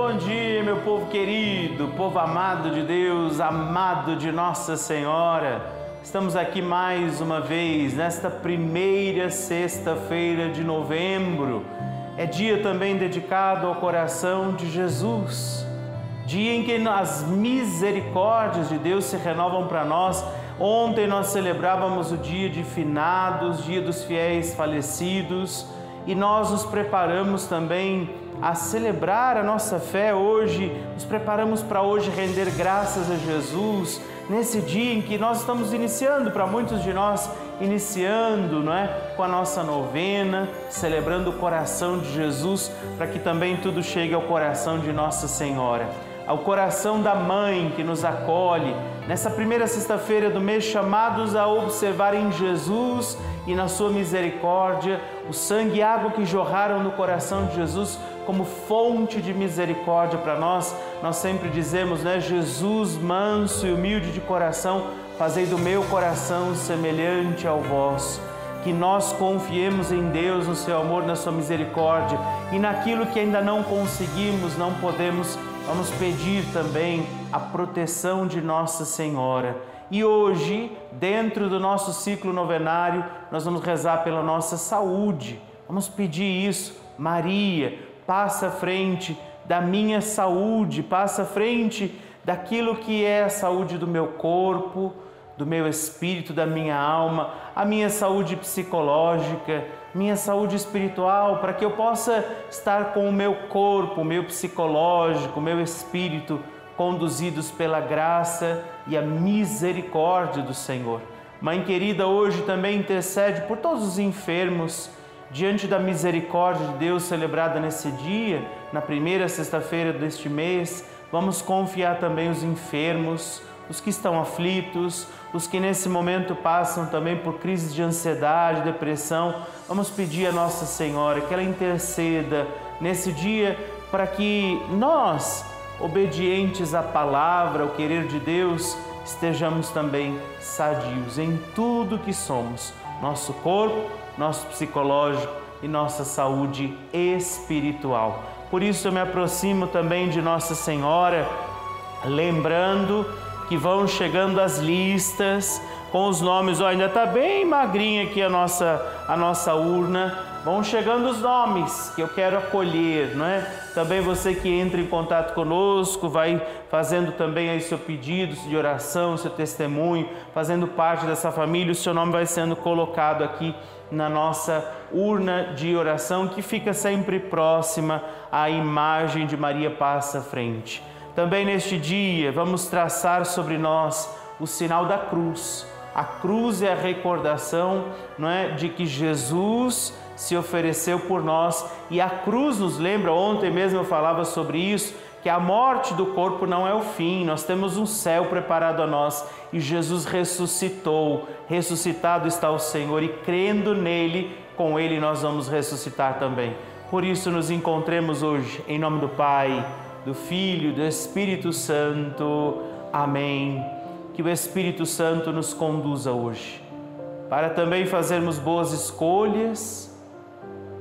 bom dia, meu povo querido, povo amado de Deus, amado de Nossa Senhora. Estamos aqui mais uma vez nesta primeira sexta-feira de novembro. É dia também dedicado ao coração de Jesus. Dia em que as misericórdias de Deus se renovam para nós. Ontem nós celebrávamos o dia de finados, dia dos fiéis falecidos, e nós nos preparamos também a celebrar a nossa fé hoje, nos preparamos para hoje render graças a Jesus, nesse dia em que nós estamos iniciando, para muitos de nós, iniciando não é? com a nossa novena, celebrando o coração de Jesus, para que também tudo chegue ao coração de Nossa Senhora ao coração da mãe que nos acolhe, nessa primeira sexta-feira do mês, chamados a observar em Jesus e na sua misericórdia o sangue e água que jorraram no coração de Jesus como fonte de misericórdia para nós. Nós sempre dizemos, né? Jesus, manso e humilde de coração, fazei do meu coração semelhante ao vosso. Que nós confiemos em Deus, no seu amor, na sua misericórdia e naquilo que ainda não conseguimos, não podemos, vamos pedir também a proteção de Nossa Senhora. E hoje, dentro do nosso ciclo novenário, nós vamos rezar pela nossa saúde. Vamos pedir isso. Maria, passa à frente da minha saúde, passa à frente daquilo que é a saúde do meu corpo, do meu espírito, da minha alma, a minha saúde psicológica, minha saúde espiritual, para que eu possa estar com o meu corpo, o meu psicológico, o meu espírito conduzidos pela graça e a misericórdia do Senhor. Mãe querida, hoje também intercede por todos os enfermos diante da misericórdia de Deus celebrada nesse dia, na primeira sexta-feira deste mês, vamos confiar também os enfermos, os que estão aflitos, os que nesse momento passam também por crises de ansiedade, depressão. Vamos pedir a Nossa Senhora que ela interceda nesse dia para que nós, obedientes à palavra, ao querer de Deus, estejamos também sadios em tudo que somos, nosso corpo, nosso psicológico e nossa saúde espiritual. Por isso eu me aproximo também de Nossa Senhora, lembrando que vão chegando as listas com os nomes. Oh, ainda está bem magrinha aqui a nossa, a nossa urna. Vão chegando os nomes que eu quero acolher, não é? Também você que entra em contato conosco, vai fazendo também aí seu pedido de oração, seu testemunho, fazendo parte dessa família, o seu nome vai sendo colocado aqui na nossa urna de oração que fica sempre próxima à imagem de Maria passa à frente. Também neste dia vamos traçar sobre nós o sinal da cruz. A cruz é a recordação, não é, de que Jesus se ofereceu por nós e a cruz nos lembra, ontem mesmo eu falava sobre isso, que a morte do corpo não é o fim, nós temos um céu preparado a nós e Jesus ressuscitou. Ressuscitado está o Senhor e crendo nele, com ele nós vamos ressuscitar também. Por isso nos encontremos hoje em nome do Pai, do Filho, do Espírito Santo. Amém. Que o Espírito Santo nos conduza hoje para também fazermos boas escolhas,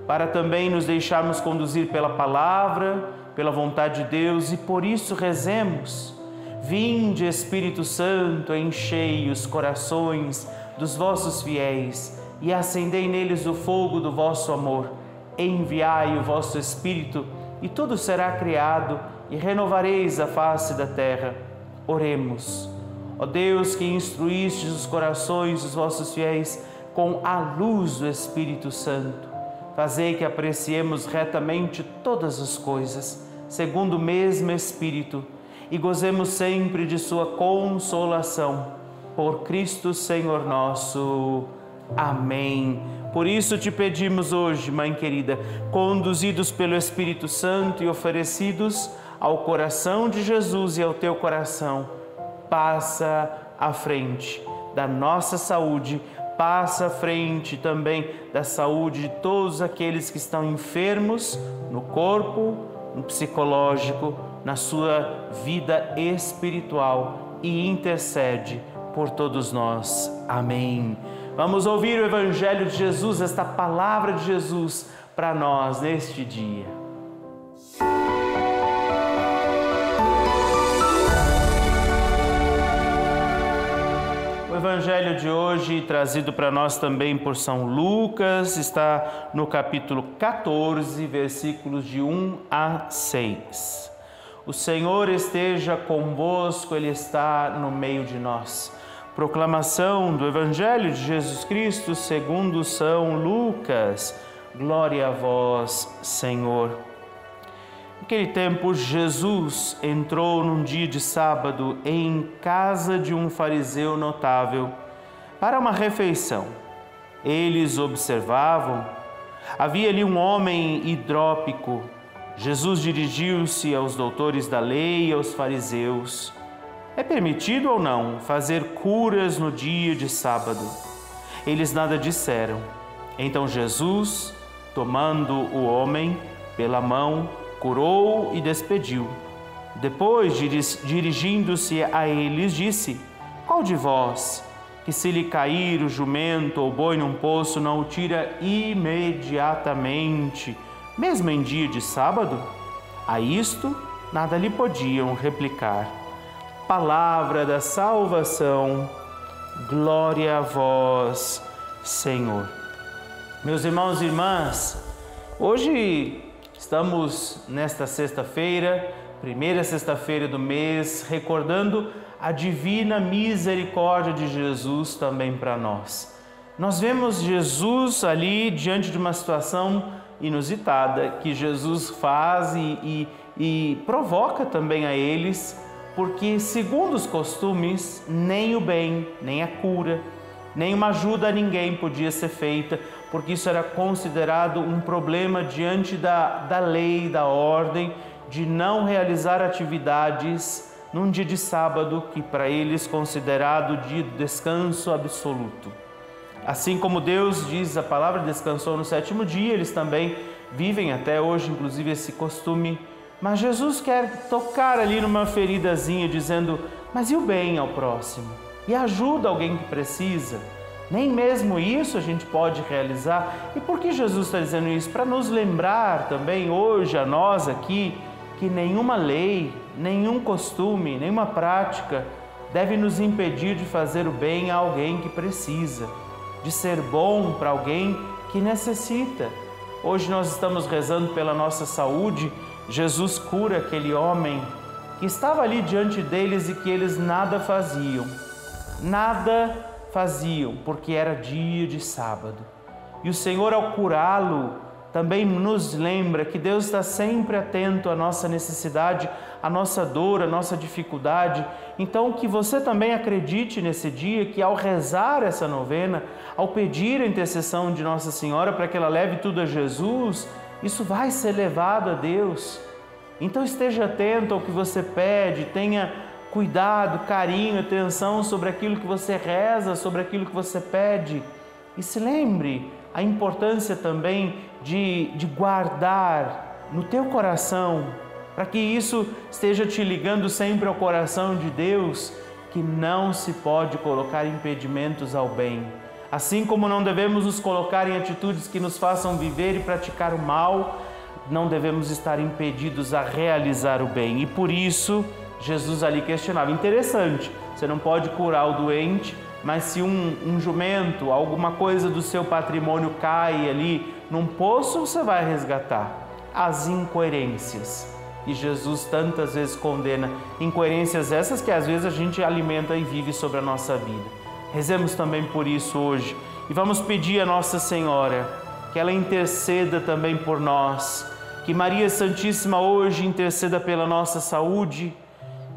para também nos deixarmos conduzir pela palavra pela vontade de Deus e por isso rezemos. Vinde, Espírito Santo, enchei os corações dos vossos fiéis e acendei neles o fogo do vosso amor. Enviai o vosso Espírito e tudo será criado e renovareis a face da terra. Oremos. Ó Deus que instruístes os corações dos vossos fiéis com a luz do Espírito Santo, fazei que apreciemos retamente todas as coisas segundo o mesmo Espírito, e gozemos sempre de Sua consolação. Por Cristo Senhor nosso. Amém. Por isso te pedimos hoje, Mãe querida, conduzidos pelo Espírito Santo e oferecidos ao coração de Jesus e ao teu coração, passa à frente da nossa saúde, passa à frente também da saúde de todos aqueles que estão enfermos no corpo, no psicológico, na sua vida espiritual e intercede por todos nós. Amém. Vamos ouvir o Evangelho de Jesus, esta palavra de Jesus para nós neste dia. Evangelho de hoje, trazido para nós também por São Lucas, está no capítulo 14, versículos de 1 a 6. O Senhor esteja convosco, Ele está no meio de nós. Proclamação do Evangelho de Jesus Cristo segundo São Lucas. Glória a vós, Senhor. Naquele tempo, Jesus entrou num dia de sábado em casa de um fariseu notável para uma refeição. Eles observavam. Havia ali um homem hidrópico. Jesus dirigiu-se aos doutores da lei e aos fariseus. É permitido ou não fazer curas no dia de sábado? Eles nada disseram. Então Jesus, tomando o homem pela mão, curou e despediu. Depois, dirigindo-se a eles, disse: Qual de vós, que se lhe cair o jumento ou boi num poço, não o tira imediatamente, mesmo em dia de sábado? A isto nada lhe podiam replicar. Palavra da salvação, glória a vós, Senhor. Meus irmãos e irmãs, hoje Estamos nesta sexta-feira, primeira sexta-feira do mês, recordando a divina misericórdia de Jesus também para nós. Nós vemos Jesus ali diante de uma situação inusitada que Jesus faz e, e, e provoca também a eles, porque, segundo os costumes, nem o bem, nem a cura, nem uma ajuda a ninguém podia ser feita, porque isso era considerado um problema diante da, da lei, da ordem, de não realizar atividades num dia de sábado, que para eles considerado de descanso absoluto. Assim como Deus diz, a palavra descansou no sétimo dia, eles também vivem até hoje, inclusive, esse costume. Mas Jesus quer tocar ali numa feridazinha, dizendo: Mas e o bem ao próximo? e ajuda alguém que precisa. Nem mesmo isso a gente pode realizar. E por que Jesus está dizendo isso? Para nos lembrar também hoje, a nós aqui, que nenhuma lei, nenhum costume, nenhuma prática deve nos impedir de fazer o bem a alguém que precisa, de ser bom para alguém que necessita. Hoje nós estamos rezando pela nossa saúde. Jesus cura aquele homem que estava ali diante deles e que eles nada faziam nada faziam, porque era dia de sábado. E o Senhor, ao curá-lo, também nos lembra que Deus está sempre atento à nossa necessidade, à nossa dor, à nossa dificuldade. Então, que você também acredite nesse dia que, ao rezar essa novena, ao pedir a intercessão de Nossa Senhora para que ela leve tudo a Jesus, isso vai ser levado a Deus. Então, esteja atento ao que você pede, tenha cuidado, carinho, atenção sobre aquilo que você reza, sobre aquilo que você pede. E se lembre a importância também de, de guardar no teu coração, para que isso esteja te ligando sempre ao coração de Deus, que não se pode colocar impedimentos ao bem. Assim como não devemos nos colocar em atitudes que nos façam viver e praticar o mal, não devemos estar impedidos a realizar o bem. E por isso, Jesus ali questionava. Interessante, você não pode curar o doente, mas se um, um jumento, alguma coisa do seu patrimônio cai ali num poço, você vai resgatar. As incoerências. E Jesus tantas vezes condena incoerências essas que às vezes a gente alimenta e vive sobre a nossa vida. Rezemos também por isso hoje e vamos pedir a Nossa Senhora que ela interceda também por nós, que Maria Santíssima hoje interceda pela nossa saúde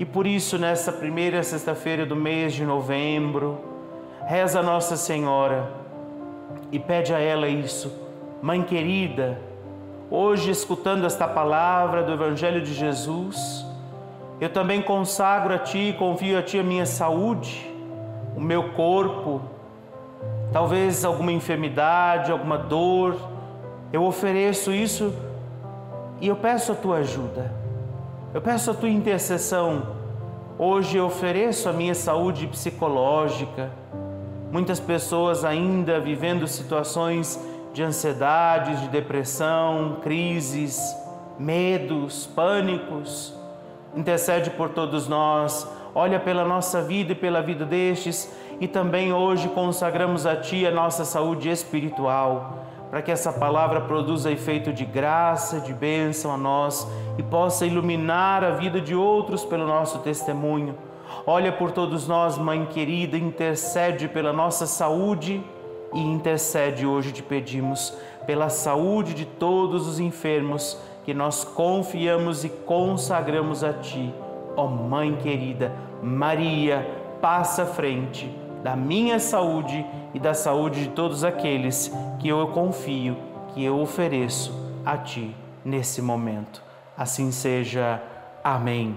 e por isso, nesta primeira sexta-feira do mês de novembro, reza a Nossa Senhora e pede a ela isso. Mãe querida, hoje escutando esta palavra do Evangelho de Jesus, eu também consagro a Ti e confio a Ti a minha saúde, o meu corpo, talvez alguma enfermidade, alguma dor. Eu ofereço isso e eu peço a Tua ajuda. Eu peço a tua intercessão. Hoje eu ofereço a minha saúde psicológica. Muitas pessoas ainda vivendo situações de ansiedade, de depressão, crises, medos, pânicos. Intercede por todos nós, olha pela nossa vida e pela vida destes e também hoje consagramos a Ti a nossa saúde espiritual, para que essa palavra produza efeito de graça, de bênção a nós e possa iluminar a vida de outros pelo nosso testemunho. Olha por todos nós, Mãe querida, intercede pela nossa saúde e intercede hoje, te pedimos, pela saúde de todos os enfermos que nós confiamos e consagramos a Ti. Ó oh, Mãe querida, Maria, passa à frente da minha saúde e da saúde de todos aqueles que eu confio, que eu ofereço a Ti nesse momento. Assim seja. Amém.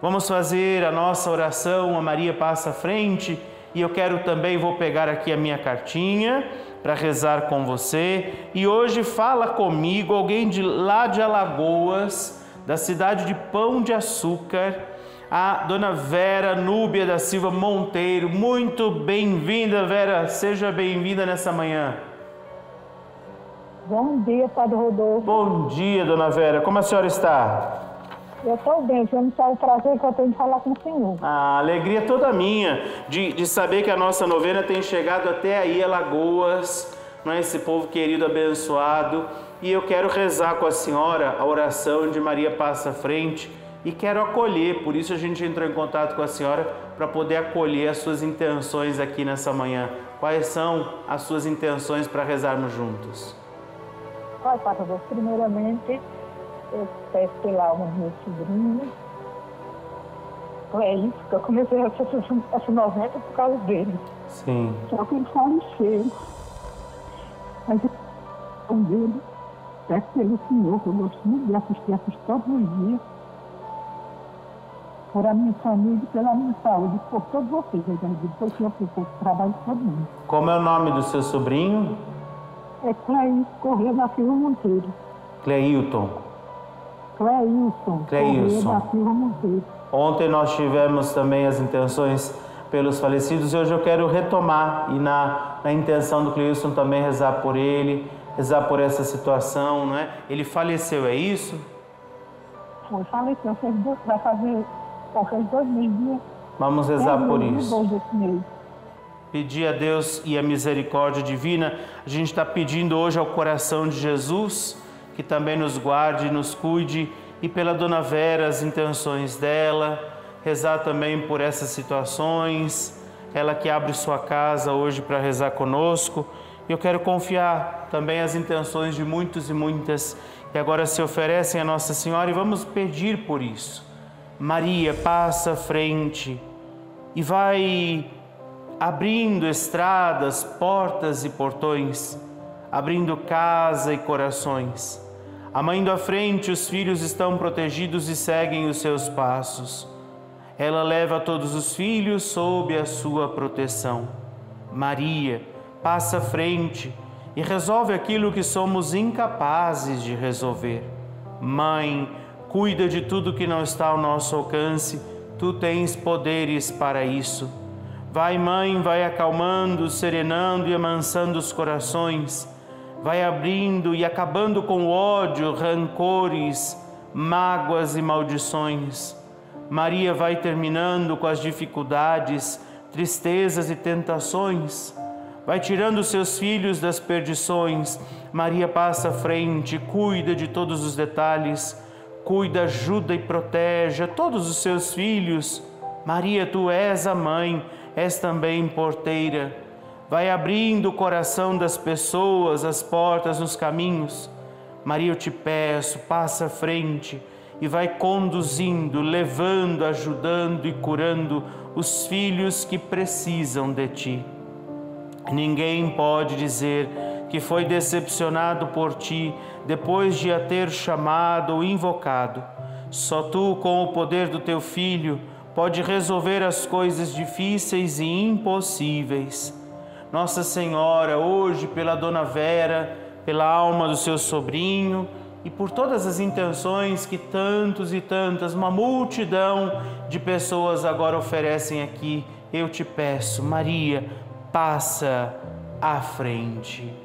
Vamos fazer a nossa oração, a Maria passa à frente e eu quero também, vou pegar aqui a minha cartinha para rezar com você. E hoje fala comigo alguém de lá de Alagoas, da cidade de Pão de Açúcar, a dona Vera Núbia da Silva Monteiro. Muito bem-vinda, Vera. Seja bem-vinda nessa manhã. Bom dia, Padre Rodolfo. Bom dia, dona Vera. Como a senhora está? Eu estou bem, não sabe o prazer que eu tenho de falar com o senhor. A alegria toda minha de, de saber que a nossa novena tem chegado até aí, Alagoas, não é? esse povo querido, abençoado. E eu quero rezar com a senhora a oração de Maria Passa Frente e quero acolher, por isso a gente entrou em contato com a senhora para poder acolher as suas intenções aqui nessa manhã. Quais são as suas intenções para rezarmos juntos? Pai, Padre, primeiramente eu peço pela alma do meu sobrinho. É isso, que eu comecei essa, essa novela por causa dele. Sim. Só que ele faleceu. Mas o dele, peço pelo Senhor, que eu gosto muito de assistir, assisto todos os dias. Por a minha família e pela minha saúde, por todos vocês, já digo, porque eu fico trabalho todo mundo. Como é o nome do seu sobrinho? É Cleir Correia da Silva Monteiro. Cleilton. Cleilson. Cleilson. da Silva Monteiro. Ontem nós tivemos também as intenções pelos falecidos e hoje eu quero retomar e na, na intenção do Cleilson também rezar por ele, rezar por essa situação, não é? Ele faleceu, é isso? Foi, faleceu, vai fazer, dois meses. Vamos rezar por isso. Pedir a Deus e a misericórdia divina. A gente está pedindo hoje ao coração de Jesus que também nos guarde, nos cuide e pela Dona Vera as intenções dela, rezar também por essas situações, ela que abre sua casa hoje para rezar conosco. Eu quero confiar também as intenções de muitos e muitas que agora se oferecem a Nossa Senhora e vamos pedir por isso. Maria, passa à frente e vai abrindo estradas, portas e portões, abrindo casa e corações a mãe à frente, os filhos estão protegidos e seguem os seus passos. Ela leva todos os filhos sob a sua proteção. Maria passa à frente e resolve aquilo que somos incapazes de resolver. Mãe, cuida de tudo que não está ao nosso alcance, tu tens poderes para isso. Vai, mãe, vai acalmando, serenando e amansando os corações vai abrindo e acabando com ódio, rancores, mágoas e maldições. Maria vai terminando com as dificuldades, tristezas e tentações. Vai tirando seus filhos das perdições. Maria passa à frente, cuida de todos os detalhes, cuida, ajuda e protege todos os seus filhos. Maria, tu és a mãe, és também porteira vai abrindo o coração das pessoas, as portas nos caminhos. Maria, eu te peço, passa à frente e vai conduzindo, levando, ajudando e curando os filhos que precisam de ti. Ninguém pode dizer que foi decepcionado por ti depois de a ter chamado ou invocado. Só tu, com o poder do teu filho, pode resolver as coisas difíceis e impossíveis. Nossa Senhora, hoje pela Dona Vera, pela alma do seu sobrinho e por todas as intenções que tantos e tantas, uma multidão de pessoas agora oferecem aqui, eu te peço, Maria, passa à frente.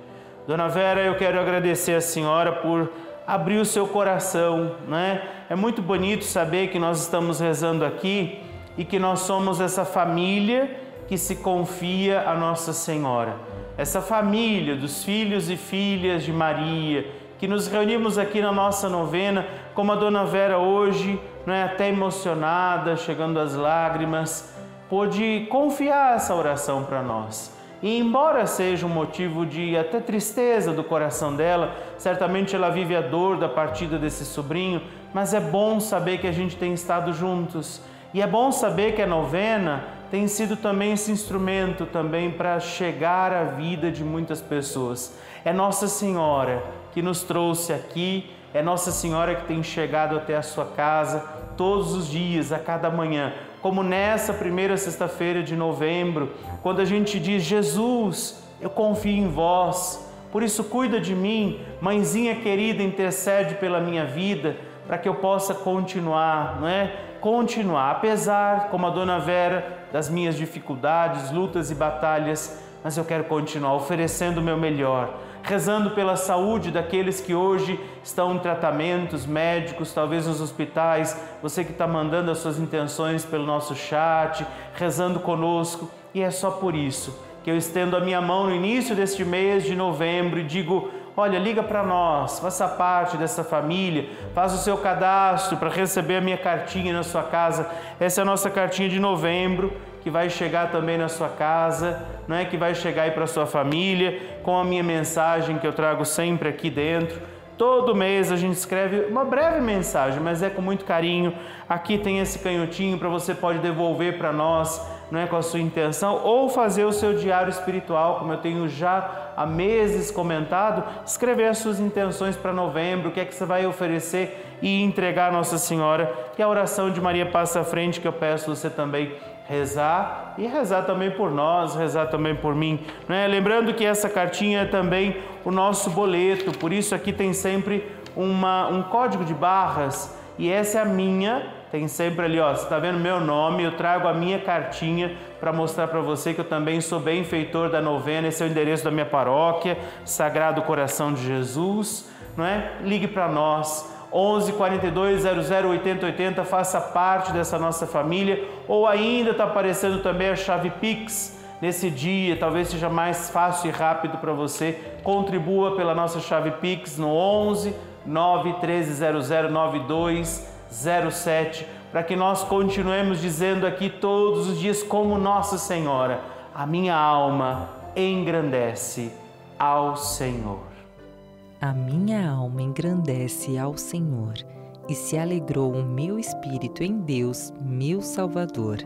Dona Vera, eu quero agradecer a senhora por abrir o seu coração, né? É muito bonito saber que nós estamos rezando aqui e que nós somos essa família que se confia a Nossa Senhora. Essa família dos filhos e filhas de Maria, que nos reunimos aqui na nossa novena, como a dona Vera hoje, não é até emocionada, chegando às lágrimas, pôde confiar essa oração para nós. E embora seja um motivo de até tristeza do coração dela, certamente ela vive a dor da partida desse sobrinho, mas é bom saber que a gente tem estado juntos. E é bom saber que a novena tem sido também esse instrumento também para chegar à vida de muitas pessoas. É Nossa Senhora que nos trouxe aqui, é Nossa Senhora que tem chegado até a sua casa todos os dias, a cada manhã, como nessa primeira sexta-feira de novembro, quando a gente diz: Jesus, eu confio em vós, por isso cuida de mim, mãezinha querida, intercede pela minha vida, para que eu possa continuar, não é? Continuar, apesar, como a dona Vera, das minhas dificuldades, lutas e batalhas, mas eu quero continuar oferecendo o meu melhor, rezando pela saúde daqueles que hoje estão em tratamentos médicos, talvez nos hospitais, você que está mandando as suas intenções pelo nosso chat, rezando conosco, e é só por isso que eu estendo a minha mão no início deste mês de novembro e digo: Olha, liga para nós, faça parte dessa família, faz o seu cadastro para receber a minha cartinha na sua casa. Essa é a nossa cartinha de novembro, que vai chegar também na sua casa, não é que vai chegar aí para sua família, com a minha mensagem que eu trago sempre aqui dentro. Todo mês a gente escreve uma breve mensagem, mas é com muito carinho. Aqui tem esse canhotinho para você pode devolver para nós, não é com a sua intenção, ou fazer o seu diário espiritual, como eu tenho já há meses comentado, escrever as suas intenções para novembro, o que é que você vai oferecer e entregar a Nossa Senhora. E a oração de Maria passa à frente que eu peço você também rezar e rezar também por nós, rezar também por mim. Né? Lembrando que essa cartinha é também o nosso boleto, por isso aqui tem sempre uma, um código de barras e essa é a minha. Tem sempre ali, ó, você está vendo meu nome, eu trago a minha cartinha para mostrar para você que eu também sou benfeitor da novena, esse é o endereço da minha paróquia, Sagrado Coração de Jesus, não é? Ligue para nós, 11 42 00 80 80, faça parte dessa nossa família, ou ainda está aparecendo também a chave Pix nesse dia, talvez seja mais fácil e rápido para você. Contribua pela nossa chave Pix no 11 9 13 00 92 07, para que nós continuemos dizendo aqui todos os dias como Nossa Senhora, a minha alma engrandece ao Senhor. A minha alma engrandece ao Senhor, e se alegrou o meu espírito em Deus, meu Salvador,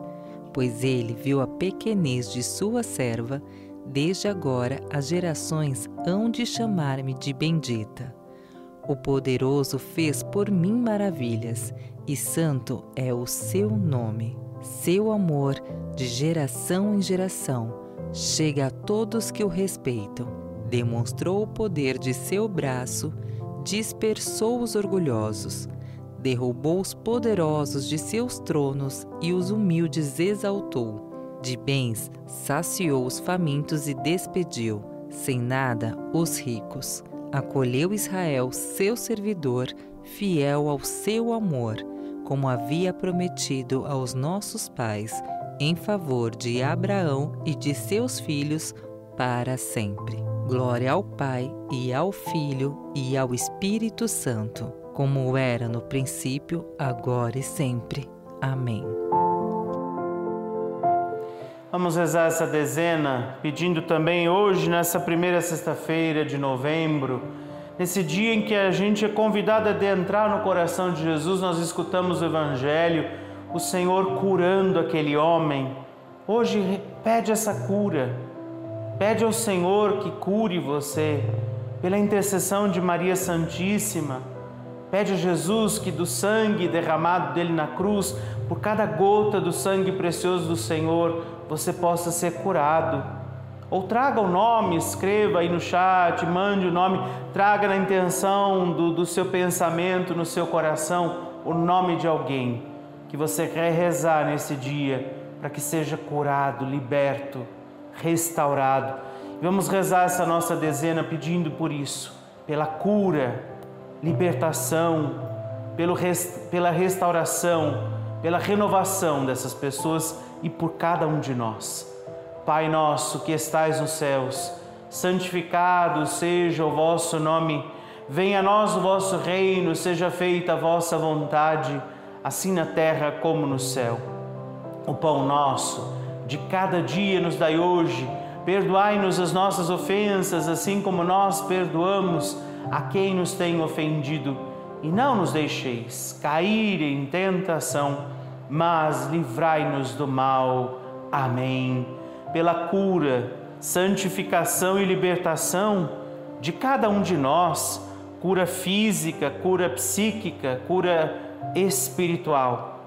pois ele viu a pequenez de sua serva, desde agora as gerações hão de chamar-me de bendita. O poderoso fez por mim maravilhas, e santo é o seu nome. Seu amor, de geração em geração, chega a todos que o respeitam demonstrou o poder de seu braço, dispersou os orgulhosos, derrubou os poderosos de seus tronos e os humildes exaltou. De bens saciou os famintos e despediu, sem nada, os ricos. Acolheu Israel, seu servidor, fiel ao seu amor, como havia prometido aos nossos pais, em favor de Abraão e de seus filhos para sempre. Glória ao Pai e ao Filho e ao Espírito Santo, como era no princípio, agora e sempre. Amém. Vamos rezar essa dezena, pedindo também hoje, nessa primeira sexta-feira de novembro, nesse dia em que a gente é convidado a adentrar no coração de Jesus, nós escutamos o Evangelho, o Senhor curando aquele homem. Hoje pede essa cura Pede ao Senhor que cure você, pela intercessão de Maria Santíssima. Pede a Jesus que do sangue derramado dele na cruz, por cada gota do sangue precioso do Senhor, você possa ser curado. Ou traga o nome, escreva aí no chat, mande o nome, traga na intenção do, do seu pensamento, no seu coração, o nome de alguém que você quer rezar nesse dia para que seja curado, liberto restaurado. Vamos rezar essa nossa dezena pedindo por isso, pela cura, libertação, pelo pela restauração, pela renovação dessas pessoas e por cada um de nós. Pai nosso que estais nos céus, santificado seja o vosso nome. Venha a nós o vosso reino, seja feita a vossa vontade, assim na terra como no céu. O pão nosso de cada dia nos dai hoje. Perdoai-nos as nossas ofensas, assim como nós perdoamos a quem nos tem ofendido. E não nos deixeis cair em tentação, mas livrai-nos do mal. Amém. Pela cura, santificação e libertação de cada um de nós, cura física, cura psíquica, cura espiritual.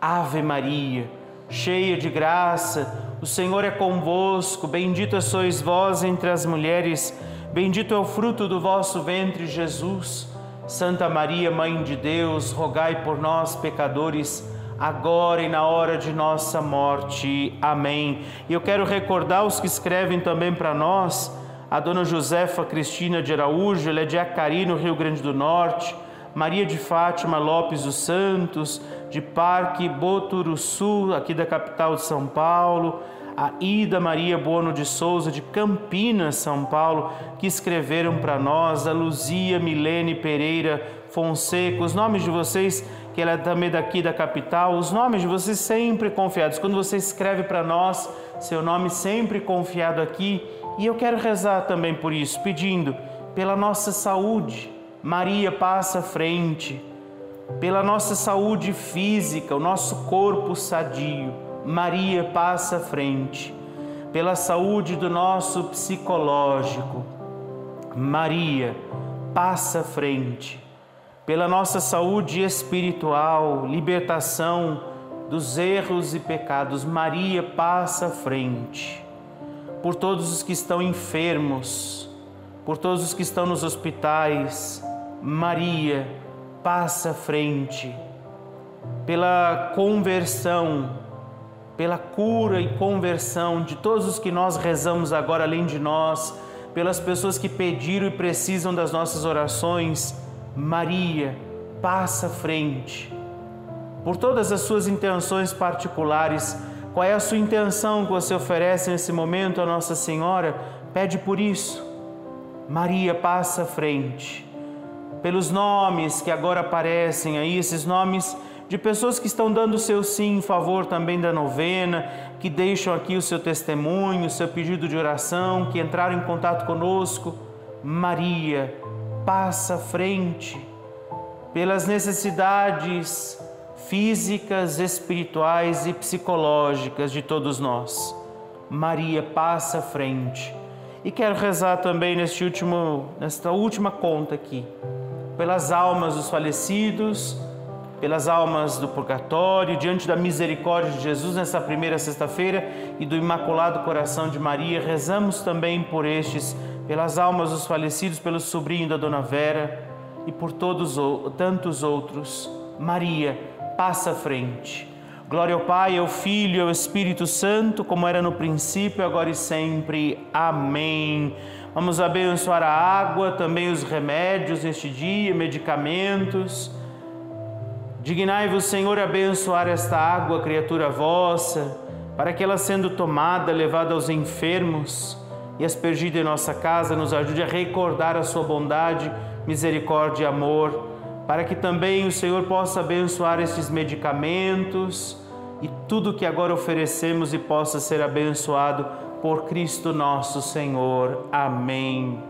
Ave Maria cheia de graça, o Senhor é convosco, bendita sois vós entre as mulheres, bendito é o fruto do vosso ventre, Jesus. Santa Maria, Mãe de Deus, rogai por nós, pecadores, agora e na hora de nossa morte. Amém. E eu quero recordar os que escrevem também para nós, a dona Josefa Cristina de Araújo, ela é de Acari, no Rio Grande do Norte, Maria de Fátima Lopes dos Santos, de Parque Boturuçu, aqui da capital de São Paulo, a Ida Maria Bono de Souza, de Campinas, São Paulo, que escreveram para nós, a Luzia Milene Pereira Fonseca, os nomes de vocês, que ela é também daqui da capital, os nomes de vocês sempre confiados. Quando você escreve para nós, seu nome sempre confiado aqui, e eu quero rezar também por isso, pedindo pela nossa saúde. Maria passa à frente pela nossa saúde física, o nosso corpo sadio. Maria passa à frente, pela saúde do nosso psicológico. Maria passa à frente, pela nossa saúde espiritual, libertação dos erros e pecados. Maria passa à frente, por todos os que estão enfermos, por todos os que estão nos hospitais. Maria passa à frente, pela conversão, pela cura e conversão de todos os que nós rezamos agora além de nós, pelas pessoas que pediram e precisam das nossas orações. Maria, passa à frente. Por todas as suas intenções particulares, qual é a sua intenção que você oferece nesse momento a Nossa Senhora? Pede por isso. Maria passa à frente pelos nomes que agora aparecem aí, esses nomes de pessoas que estão dando o seu sim em favor também da novena, que deixam aqui o seu testemunho, o seu pedido de oração, que entraram em contato conosco. Maria, passa frente pelas necessidades físicas, espirituais e psicológicas de todos nós. Maria passa frente. E quero rezar também neste último, nesta última conta aqui pelas almas dos falecidos, pelas almas do purgatório, diante da misericórdia de Jesus nessa primeira sexta-feira e do Imaculado Coração de Maria, rezamos também por estes, pelas almas dos falecidos, pelo sobrinho da Dona Vera e por todos tantos outros. Maria, passa à frente. Glória ao Pai, ao Filho e ao Espírito Santo, como era no princípio, agora e sempre. Amém. Vamos abençoar a água, também os remédios neste dia, medicamentos. Dignai-vos, Senhor, abençoar esta água, criatura vossa, para que ela, sendo tomada, levada aos enfermos e aspergida em nossa casa, nos ajude a recordar a sua bondade, misericórdia e amor, para que também o Senhor possa abençoar estes medicamentos e tudo que agora oferecemos e possa ser abençoado por Cristo nosso Senhor. Amém.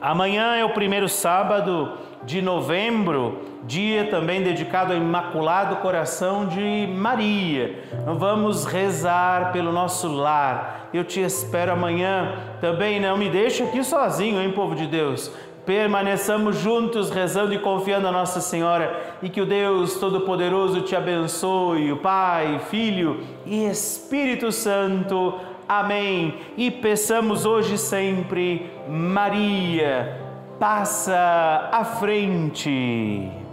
Amanhã é o primeiro sábado de novembro, dia também dedicado ao Imaculado Coração de Maria. Vamos rezar pelo nosso lar. Eu te espero amanhã. Também não me deixe aqui sozinho, hein, povo de Deus permaneçamos juntos rezando e confiando na Nossa Senhora e que o Deus Todo-Poderoso te abençoe, o Pai, Filho e Espírito Santo. Amém. E peçamos hoje sempre, Maria, passa à frente.